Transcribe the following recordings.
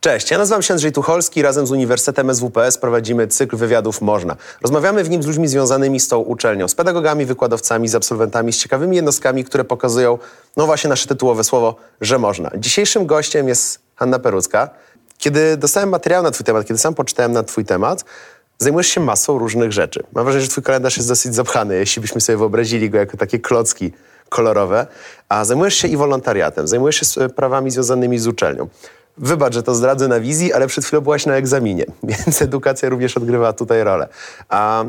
Cześć, ja nazywam się Andrzej Tucholski. Razem z Uniwersytetem SWPS prowadzimy cykl wywiadów Można. Rozmawiamy w nim z ludźmi związanymi z tą uczelnią, z pedagogami, wykładowcami, z absolwentami, z ciekawymi jednostkami, które pokazują, no właśnie nasze tytułowe słowo, że można. Dzisiejszym gościem jest Hanna Perucka. Kiedy dostałem materiał na twój temat, kiedy sam poczytałem na twój temat, zajmujesz się masą różnych rzeczy. Mam wrażenie, że twój kalendarz jest dosyć zapchany, jeśli byśmy sobie wyobrazili go jako takie klocki kolorowe. A zajmujesz się i wolontariatem, zajmujesz się sprawami związanymi z uczelnią. Wybacz, że to zdradzę na wizji, ale przed chwilą byłaś na egzaminie, więc edukacja również odgrywa tutaj rolę. A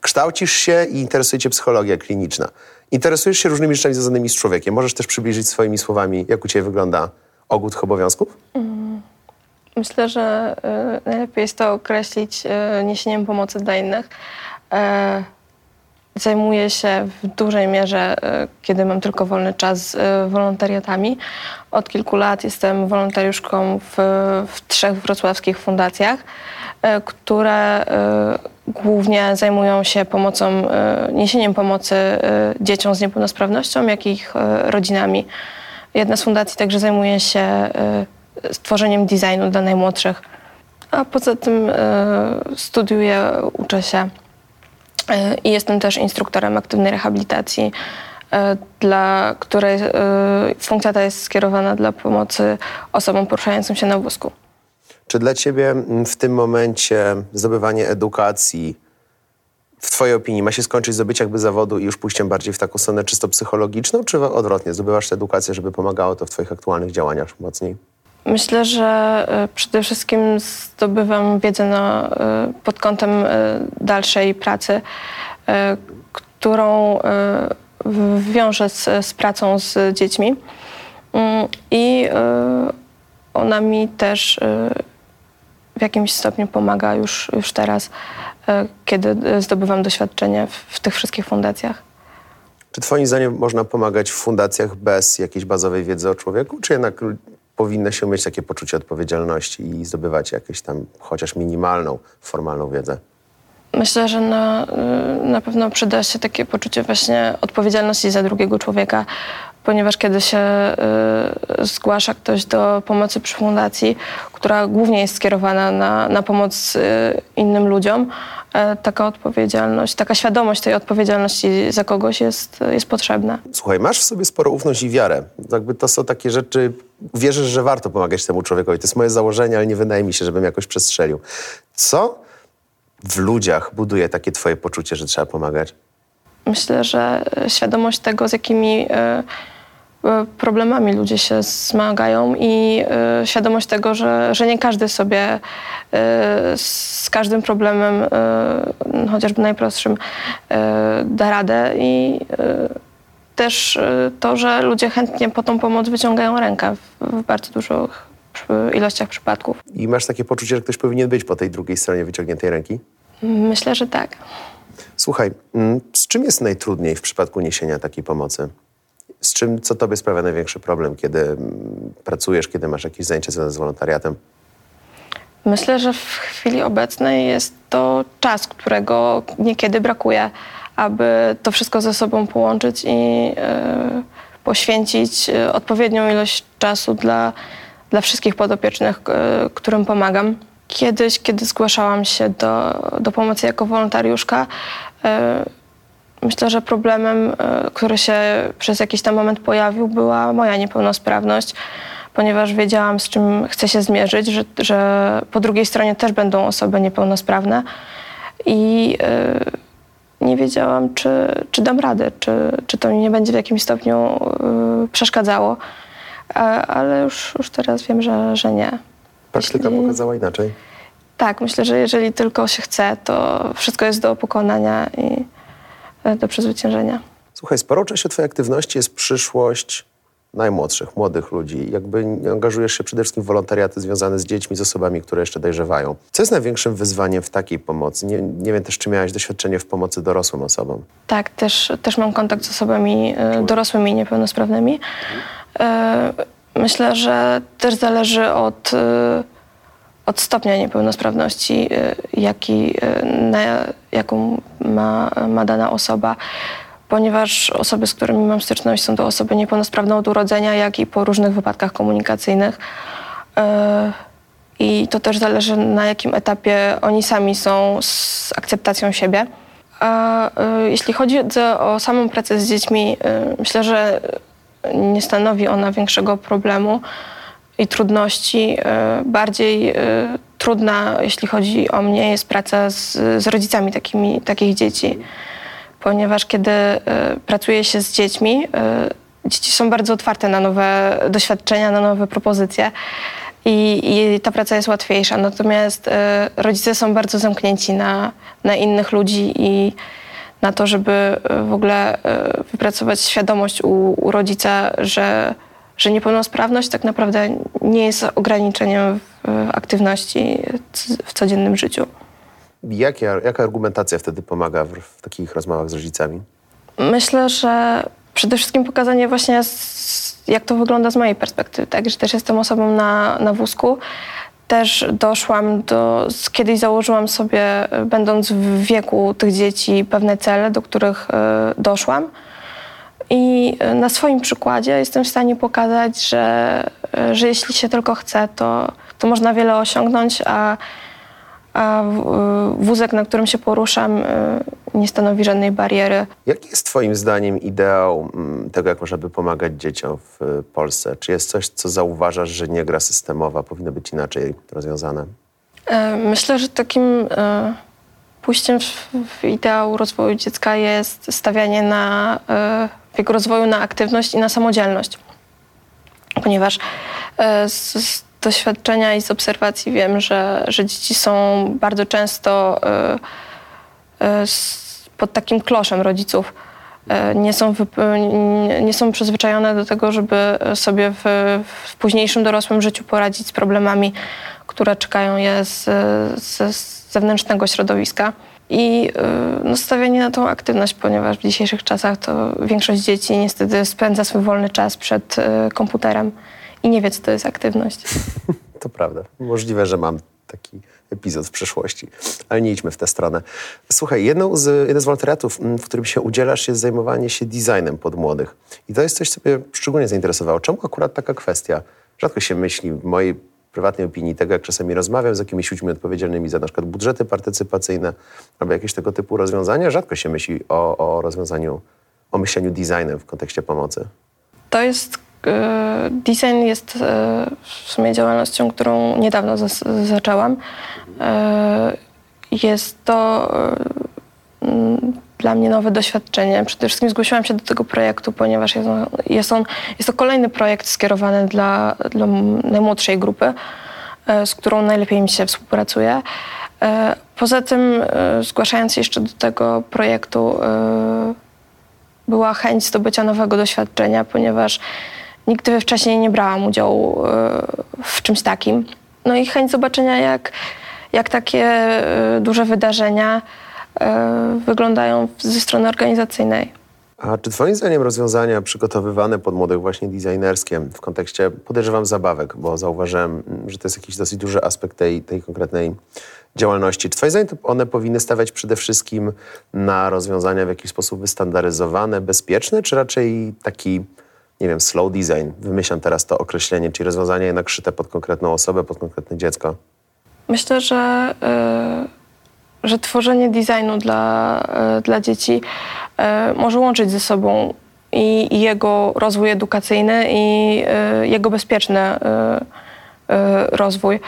kształcisz się i interesuje cię psychologia kliniczna. Interesujesz się różnymi rzeczami związanymi z człowiekiem. Możesz też przybliżyć swoimi słowami, jak u ciebie wygląda ogół tych obowiązków? Myślę, że y, najlepiej jest to określić y, niesieniem pomocy dla innych. E, Zajmuję się w dużej mierze, y, kiedy mam tylko wolny czas, y, wolontariatami. Od kilku lat jestem wolontariuszką w, w trzech wrocławskich fundacjach, y, które głównie zajmują się pomocą, niesieniem pomocy dzieciom z niepełnosprawnością, jak i ich rodzinami. Jedna z fundacji także zajmuje się stworzeniem designu dla najmłodszych. A poza tym studiuję, uczę się i jestem też instruktorem aktywnej rehabilitacji, y, dla której y, funkcja ta jest skierowana dla pomocy osobom poruszającym się na wózku. Czy dla ciebie w tym momencie zdobywanie edukacji, w twojej opinii, ma się skończyć zdobyć jakby zawodu i już pójściem bardziej w taką stronę czysto psychologiczną, czy odwrotnie, zdobywasz tę edukację, żeby pomagało to w twoich aktualnych działaniach mocniej? Myślę, że y, przede wszystkim zdobywam wiedzę na, y, pod kątem y, dalszej pracy, którą wiążę z, z pracą z dziećmi. Mm, I ona mi też w jakimś stopniu pomaga już, już teraz, kiedy zdobywam doświadczenie w, w tych wszystkich fundacjach. Czy twoim zdaniem można pomagać w fundacjach bez jakiejś bazowej wiedzy o człowieku, czy jednak powinno się mieć takie poczucie odpowiedzialności i zdobywać jakąś tam chociaż minimalną, formalną wiedzę? Myślę, że na, y, na pewno przyda się takie poczucie właśnie odpowiedzialności za drugiego człowieka, ponieważ kiedy się y, zgłasza ktoś do pomocy przy fundacji, która głównie jest skierowana na, na pomoc y, innym ludziom, y, taka odpowiedzialność, taka świadomość tej odpowiedzialności za kogoś jest, jest potrzebna. Słuchaj, masz w sobie sporo ufność i wiarę. Jakby to są takie rzeczy, wierzysz, że warto pomagać temu człowiekowi. To jest moje założenie, ale nie wydaje mi się, żebym jakoś przestrzelił. Co w ludziach buduje takie twoje poczucie, że trzeba pomagać? Myślę, że świadomość tego, z jakimi e, e, problemami ludzie się zmagają i e, świadomość tego, że, że nie każdy sobie e, z każdym problemem, e, no, chociażby najprostszym, e, da radę i e, też e, to, że ludzie chętnie po tą pomoc wyciągają rękę w, w bardzo dużych ilościach przypadków. I masz takie poczucie, że ktoś powinien być po tej drugiej stronie wyciągniętej ręki? Myślę, że tak. Słuchaj, mm, z czym jest najtrudniej w przypadku niesienia takiej pomocy? Z czym, co tobie sprawia największy problem, kiedy mm, pracujesz, kiedy masz jakieś zajęcia związane z wolontariatem? Myślę, że w chwili obecnej jest to czas, którego niekiedy brakuje, aby to wszystko ze sobą połączyć i e, poświęcić e, odpowiednią ilość czasu dla, dla wszystkich podopiecznych, e, którym pomagam. Kiedyś, kiedy zgłaszałam się do, do pomocy jako wolontariuszka, Myślę, że problemem, e, który się przez jakiś tam moment pojawił, była moja niepełnosprawność, ponieważ wiedziałam, z czym chcę się zmierzyć, że, że po drugiej stronie też będą osoby niepełnosprawne i e, nie wiedziałam, czy, czy dam radę, czy, czy to mi nie będzie w jakimś stopniu e, przeszkadzało, ale już, już teraz wiem, że, że nie. Praktyka Jeśli- pokazała inaczej. Tak, myślę, że jeżeli tylko się chce, to wszystko jest do pokonania i do przezwyciężenia. Słuchaj, sporą częścią twojej aktywności jest przyszłość najmłodszych, młodych ludzi. Jakby angażujesz się przede wszystkim w wolontariaty związane z dziećmi, z osobami, które jeszcze dojrzewają. Co jest największym wyzwaniem w takiej pomocy? Nie, nie wiem też, czy miałaś doświadczenie w pomocy dorosłym osobom. Tak, też, też mam kontakt z osobami e, dorosłymi niepełnosprawnymi. E, Myślę, że też zależy od, e, od stopnia niepełnosprawności, e, jaki, e, na, jaką ma, ma dana osoba, ponieważ osoby, z którymi mam styczność, są to osoby niepełnosprawne od urodzenia, jak i po różnych wypadkach komunikacyjnych. E, I to też zależy na jakim etapie oni sami są z akceptacją siebie. A jeśli chodzi o samą pracę z dziećmi, myślę, że nie stanowi ona większego problemu i trudności. Bardziej trudna, jeśli chodzi o mnie, jest praca z, z rodzicami takimi, takich dzieci, ponieważ kiedy pracuje się z dziećmi, dzieci są bardzo otwarte na nowe doświadczenia, na nowe propozycje. I, i ta praca jest łatwiejsza. Natomiast y, rodzice są bardzo zamknięci na, na innych ludzi i na to, żeby e, w ogóle y, wypracować świadomość u, u rodzica, że, że niepełnosprawność tak naprawdę nie jest ograniczeniem w, aktywności w codziennym życiu. Jakie, jaka argumentacja wtedy pomaga w, w takich rozmowach z rodzicami? Myślę, że przede wszystkim pokazanie właśnie, jak to wygląda z mojej perspektywy, tak, że też jestem osobą na, na wózku. Też doszłam do, kiedyś założyłam sobie, będąc w wieku tych dzieci, pewne cele, do których y, doszłam. I na swoim przykładzie jestem w stanie pokazać, że, że jeśli się tylko chce, to, to można wiele osiągnąć, a a wózek, na którym się poruszam, nie stanowi żadnej bariery. Jaki jest Twoim zdaniem ideał mm, tego, jak można by pomagać dzieciom w Polsce? Czy jest coś, co zauważasz, że nie gra systemowa powinno być inaczej rozwiązane? E, myślę, że takim e, pójściem w ideał rozwoju dziecka jest stawianie na, e, jego rozwoju na aktywność i na samodzielność. Ponieważ z, doświadczenia i z obserwacji wiem, że, że dzieci są bardzo często y, y, pod takim kloszem rodziców. Nie są, nie są przyzwyczajone do tego, żeby sobie w, w późniejszym dorosłym życiu poradzić z problemami, które czekają je z, z, z zewnętrznego środowiska. I no, stawianie na tą aktywność, ponieważ w dzisiejszych czasach to większość dzieci niestety spędza swój wolny czas przed komputerem i nie wie, co to jest aktywność. to prawda. Możliwe, że mam taki epizod w przeszłości, ale nie idźmy w tę stronę. Słuchaj, jedną z, jeden z wolontariatów, mm, w którym się udzielasz, jest zajmowanie się designem pod młodych. I to jest coś, co mnie szczególnie zainteresowało. Czemu akurat taka kwestia? Rzadko się myśli w mojej prywatnej opinii, tego jak czasami rozmawiam z jakimiś ludźmi odpowiedzialnymi za na przykład budżety partycypacyjne albo jakieś tego typu rozwiązania, rzadko się myśli o, o rozwiązaniu, o myśleniu designem w kontekście pomocy. To jest E, design jest e, w sumie działalnością, którą niedawno zaczęłam. E, jest to dla mnie nowe doświadczenie. Przede wszystkim zgłosiłam się do tego projektu, ponieważ jest on, jest, on, jest to kolejny projekt skierowany dla, dla najmłodszej grupy, z którą najlepiej mi się współpracuje. Poza tym, zgłaszając się jeszcze do tego projektu, była chęć zdobycia nowego doświadczenia, ponieważ Nigdy wcześniej nie brałam udziału e, w czymś takim. No i chęć zobaczenia, jak, jak takie e, duże wydarzenia e, wyglądają ze strony organizacyjnej. A czy Twoim zdaniem rozwiązania przygotowywane pod młodych właśnie designerskie w kontekście, podejrzewam, zabawek, bo zauważyłem, że to jest jakiś dosyć duży aspekt tej, tej konkretnej działalności. Czy Twoim zdaniem one powinny stawiać przede wszystkim na rozwiązania w jakiś sposób wystandaryzowane, bezpieczne, czy raczej taki nie wiem, slow design. Wymyślam teraz to określenie, czyli rozwiązanie jednak szyte pod konkretną osobę, pod konkretne dziecko. Myślę, że, y, że tworzenie designu dla, y, dla dzieci y, może łączyć ze sobą i, i, jego rozwój edukacyjny, i jego bezpieczny rozwój,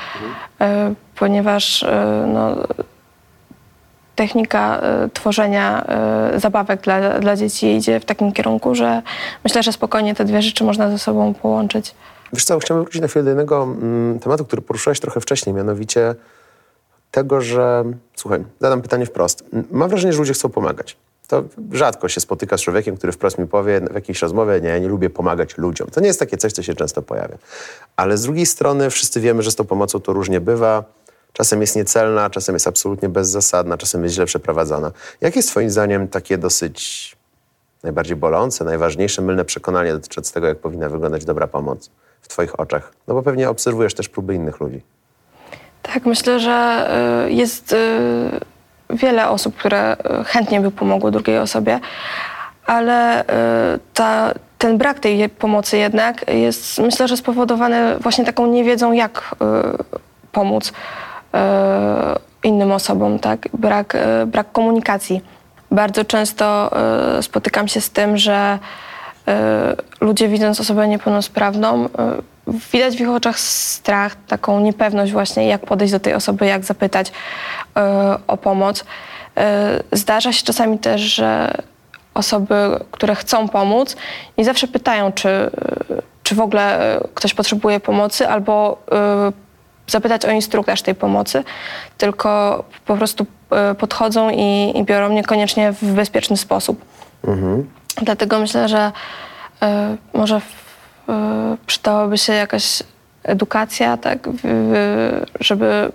ponieważ no, technika tworzenia zabawek dla, dla dzieci idzie w takim kierunku, że myślę, że spokojnie te dwie rzeczy można ze sobą połączyć. Wiesz co, chciałbym wrócić na chwilę do jednego mm, tematu, który poruszyłeś trochę wcześniej, mianowicie tego, że... Słuchaj, zadam pytanie wprost. Mam wrażenie, że ludzie chcą pomagać. To rzadko się spotyka z człowiekiem, który wprost mi powie w jakiejś rozmowie, nie, ja nie lubię pomagać ludziom. To nie jest takie coś, co się często pojawia. Ale z drugiej strony wszyscy wiemy, że z tą pomocą to różnie bywa. Czasem jest niecelna, czasem jest absolutnie bezzasadna, czasem jest źle przeprowadzana. Jakie jest Twoim zdaniem takie dosyć najbardziej bolące, najważniejsze, mylne przekonanie dotyczące tego, jak powinna wyglądać dobra pomoc w Twoich oczach? No bo pewnie obserwujesz też próby innych ludzi. Tak, myślę, że y, jest y, wiele osób, które y, chętnie by pomogły drugiej osobie, ale ta, te ten brak tej pomocy jednak jest, myślę, że spowodowany właśnie taką niewiedzą, jak pomóc innym osobom, tak? Brak, brak komunikacji. Bardzo często spotykam się z tym, że ludzie widząc osobę niepełnosprawną, widać w ich oczach strach, taką niepewność właśnie, jak podejść do tej osoby, jak zapytać y, o pomoc. Y, Zdarza się czasami też, że osoby, które chcą pomóc, nie zawsze pytają, czy, czy w ogóle y, ktoś potrzebuje pomocy, albo y, zapytać o instruktaż tej pomocy, tylko po prostu podchodzą i, i biorą niekoniecznie w bezpieczny sposób. Dlatego myślę, że y, może przydałaby się jakaś edukacja, tak, żeby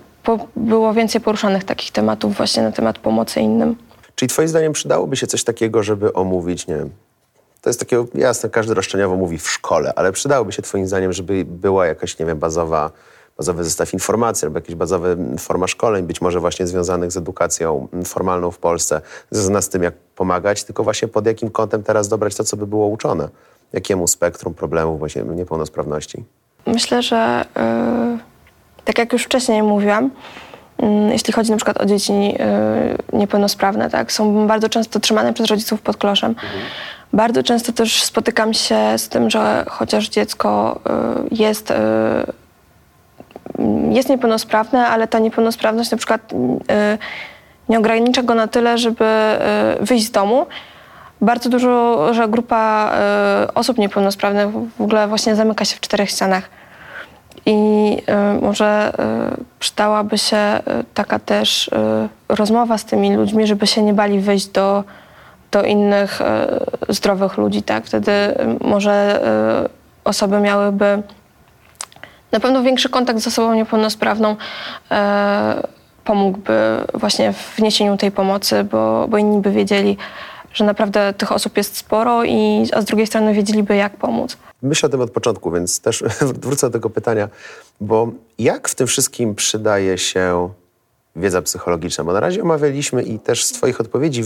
było więcej poruszanych takich tematów właśnie na temat pomocy innym. Czyli twoim zdaniem przydałoby się coś takiego, żeby omówić, nie wiem, to jest takie, jasne, każdy roszczeniowo mówi w szkole, ale przydałoby się twoim zdaniem, żeby była jakaś, nie wiem, bazowa, bazowy zestaw informacji albo jakaś bazowa forma szkoleń, być może właśnie związanych z edukacją formalną w Polsce, związana z tym, jak pomagać, tylko właśnie pod jakim kątem teraz dobrać to, co by było uczone. Jakiemu spektrum problemów właśnie niepełnosprawności. Myślę, że y, tak jak już wcześniej mówiłam, mm, jeśli chodzi na przykład o dzieci y, niepełnosprawne, tak, są bardzo często trzymane przez rodziców pod kloszem. Bardzo często też spotykam się z tym, że chociaż dziecko y, jest, y, jest niepełnosprawne, ale ta niepełnosprawność na przykład y, nie ogranicza go na tyle, żeby y, wyjść z domu. Bardzo dużo, że grupa y, osób niepełnosprawnych w ogóle właśnie zamyka się w czterech ścianach. I y, może y, przydałaby się taka też rozmowa z tymi ludźmi, żeby się nie bali wyjść do, do innych zdrowych ludzi, tak? Wtedy może osoby miałyby na pewno większy kontakt z osobą niepełnosprawną e, pomógłby właśnie w niesieniu tej pomocy, bo, bo inni by wiedzieli, że naprawdę tych osób jest sporo, i, a z drugiej strony wiedzieliby, jak pomóc. Myślę o tym od początku, więc też wrócę do tego pytania, bo jak w tym wszystkim przydaje się wiedza psychologiczna? Bo na razie omawialiśmy i też z Twoich odpowiedzi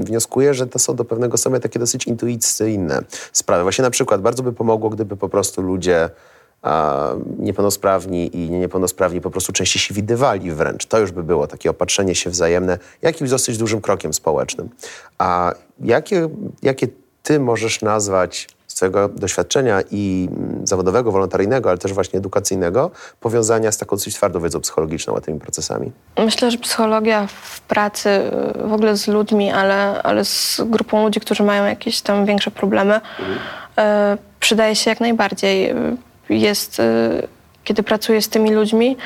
wnioskuję, że to są do pewnego stopnia takie dosyć intuicyjne sprawy. Właśnie na przykład bardzo by pomogło, gdyby po prostu ludzie a, niepełnosprawni i niepełnosprawni po prostu częściej się widywali wręcz. To już by było takie opatrzenie się wzajemne jakimś dosyć dużym krokiem społecznym. A jakie, jakie ty możesz nazwać z twojego doświadczenia i mm, zawodowego, wolontaryjnego, ale też właśnie edukacyjnego, powiązania z taką dosyć twardą wiedzą psychologiczną, a tymi procesami? Myślę, że psychologia w pracy y, w ogóle z ludźmi, ale, ale z grupą ludzi, którzy mają jakieś tam większe problemy, y, przydaje się jak najbardziej. Jest, y, kiedy pracuję z tymi ludźmi,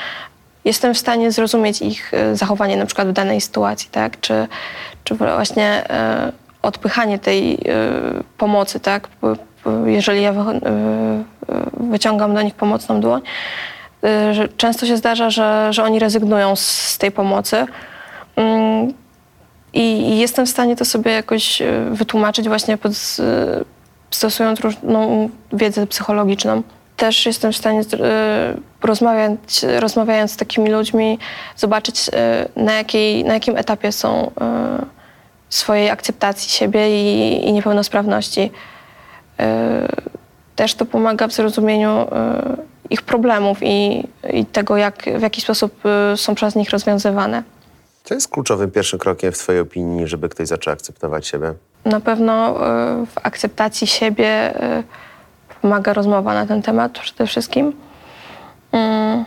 jestem w stanie zrozumieć ich y, zachowanie na przykład w danej sytuacji, tak? Czy, czy właśnie y, odpychanie tej pomocy, tak? Jeżeli ja wyciągam do nich pomocną dłoń, często się zdarza, że, że oni rezygnują z, tej pomocy. Mm, I, jestem w stanie to sobie jakoś wytłumaczyć właśnie pod, stosując różną wiedzę psychologiczną. Też jestem w stanie y, rozmawiać, rozmawiając z takimi ludźmi, zobaczyć y, na, jakiej, na jakim etapie są y, swojej akceptacji siebie i, i niepełnosprawności. Też to pomaga w zrozumieniu ich problemów i, i tego, jak, w jaki sposób są przez nich rozwiązywane. Co jest kluczowym pierwszym krokiem w twojej opinii, żeby ktoś zaczął akceptować siebie? Na pewno w akceptacji siebie pomaga rozmowa na ten temat przede wszystkim. Mm,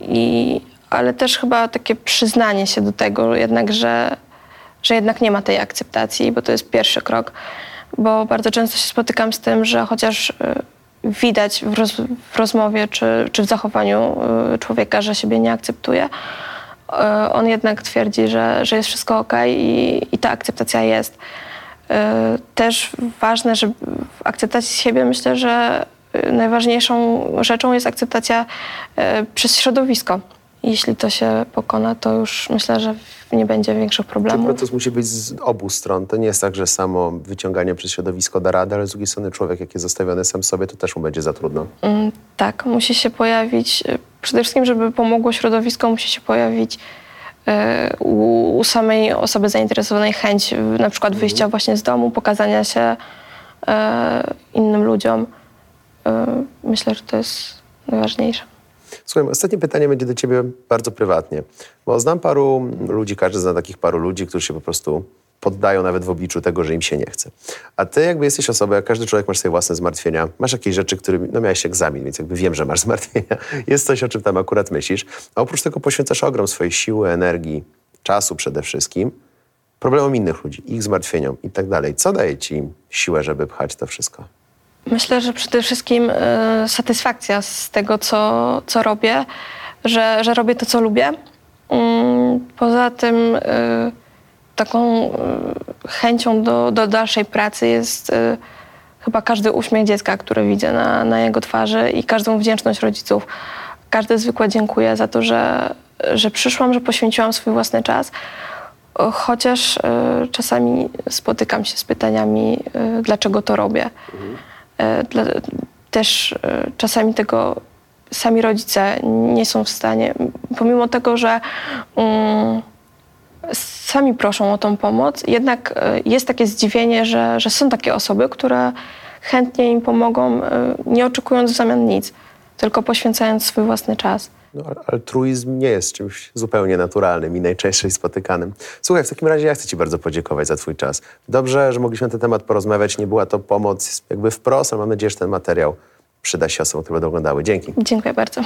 I, ale też chyba takie przyznanie się do tego jednak, że, że jednak nie ma tej akceptacji, bo to jest pierwszy krok. Bo bardzo często się spotykam z tym, że chociaż y, widać w, roz, w rozmowie czy, czy w zachowaniu y, człowieka, że siebie nie akceptuje, y, on jednak twierdzi, że, że jest wszystko ok i, i ta akceptacja jest. Y, Też ważne, że w akceptacji siebie myślę, że y, najważniejszą rzeczą jest akceptacja y, przez środowisko. Jeśli to się pokona, to już myślę, że nie będzie większych Ten problemów. proces musi być z obu stron. To nie jest tak, że samo wyciąganie przez środowisko da radę, ale z drugiej strony człowiek, jak jest zostawiony sam sobie, to też mu będzie za trudno. Mm, Tak, musi się pojawić, przede wszystkim, żeby pomogło środowisko, musi się pojawić u, u samej osoby zainteresowanej chęć na przykład wyjścia właśnie z domu, pokazania się e, innym ludziom. E, myślę, że to jest najważniejsze. Słuchaj, ostatnie pytanie będzie do ciebie bardzo prywatnie, bo znam paru ludzi, każdy zna takich paru ludzi, którzy się po prostu poddają nawet w obliczu tego, że im się nie chce. A ty jakby jesteś osobą, jak każdy człowiek masz swoje własne zmartwienia, masz jakieś rzeczy, którymi, no miałeś egzamin, więc jakby wiem, że masz zmartwienia, jest coś, o czym tam akurat myślisz, a oprócz tego poświęcasz ogrom swojej siły, energii, czasu przede wszystkim, problemom innych ludzi, ich zmartwieniom i tak dalej. Co daje ci siłę, żeby pchać to wszystko? Myślę, że przede wszystkim e, satysfakcja z tego, co, co robię, że, że robię to, co lubię. Mm, Poza tym e, taką e, chęcią do, do dalszej pracy jest e, chyba każdy uśmiech dziecka, który widzę na, na jego twarzy i każdą wdzięczność rodziców. Każde zwykłe dziękuję za to, że, że przyszłam, że poświęciłam swój własny czas. O, Chociaż e, czasami spotykam się z pytaniami, e, dlaczego to robię. E, też e, czasami tego sami rodzice nie są w stanie, pomimo tego, że mm, sami proszą o tą pomoc, jednak e, jest takie zdziwienie, że, że są takie osoby, które chętnie im pomogą, e, nie oczekując w zamian nic, tylko poświęcając swój własny czas. No, al- altruizm nie jest czymś zupełnie naturalnym i najczęściej spotykanym. Słuchaj, w takim razie ja chcę Ci bardzo podziękować za Twój czas. Dobrze, że mogliśmy na ten temat porozmawiać. Nie była to pomoc jakby wprost, ale mam nadzieję, że ten materiał przyda się osobom, które będą oglądały. Dzięki. Dziękuję bardzo.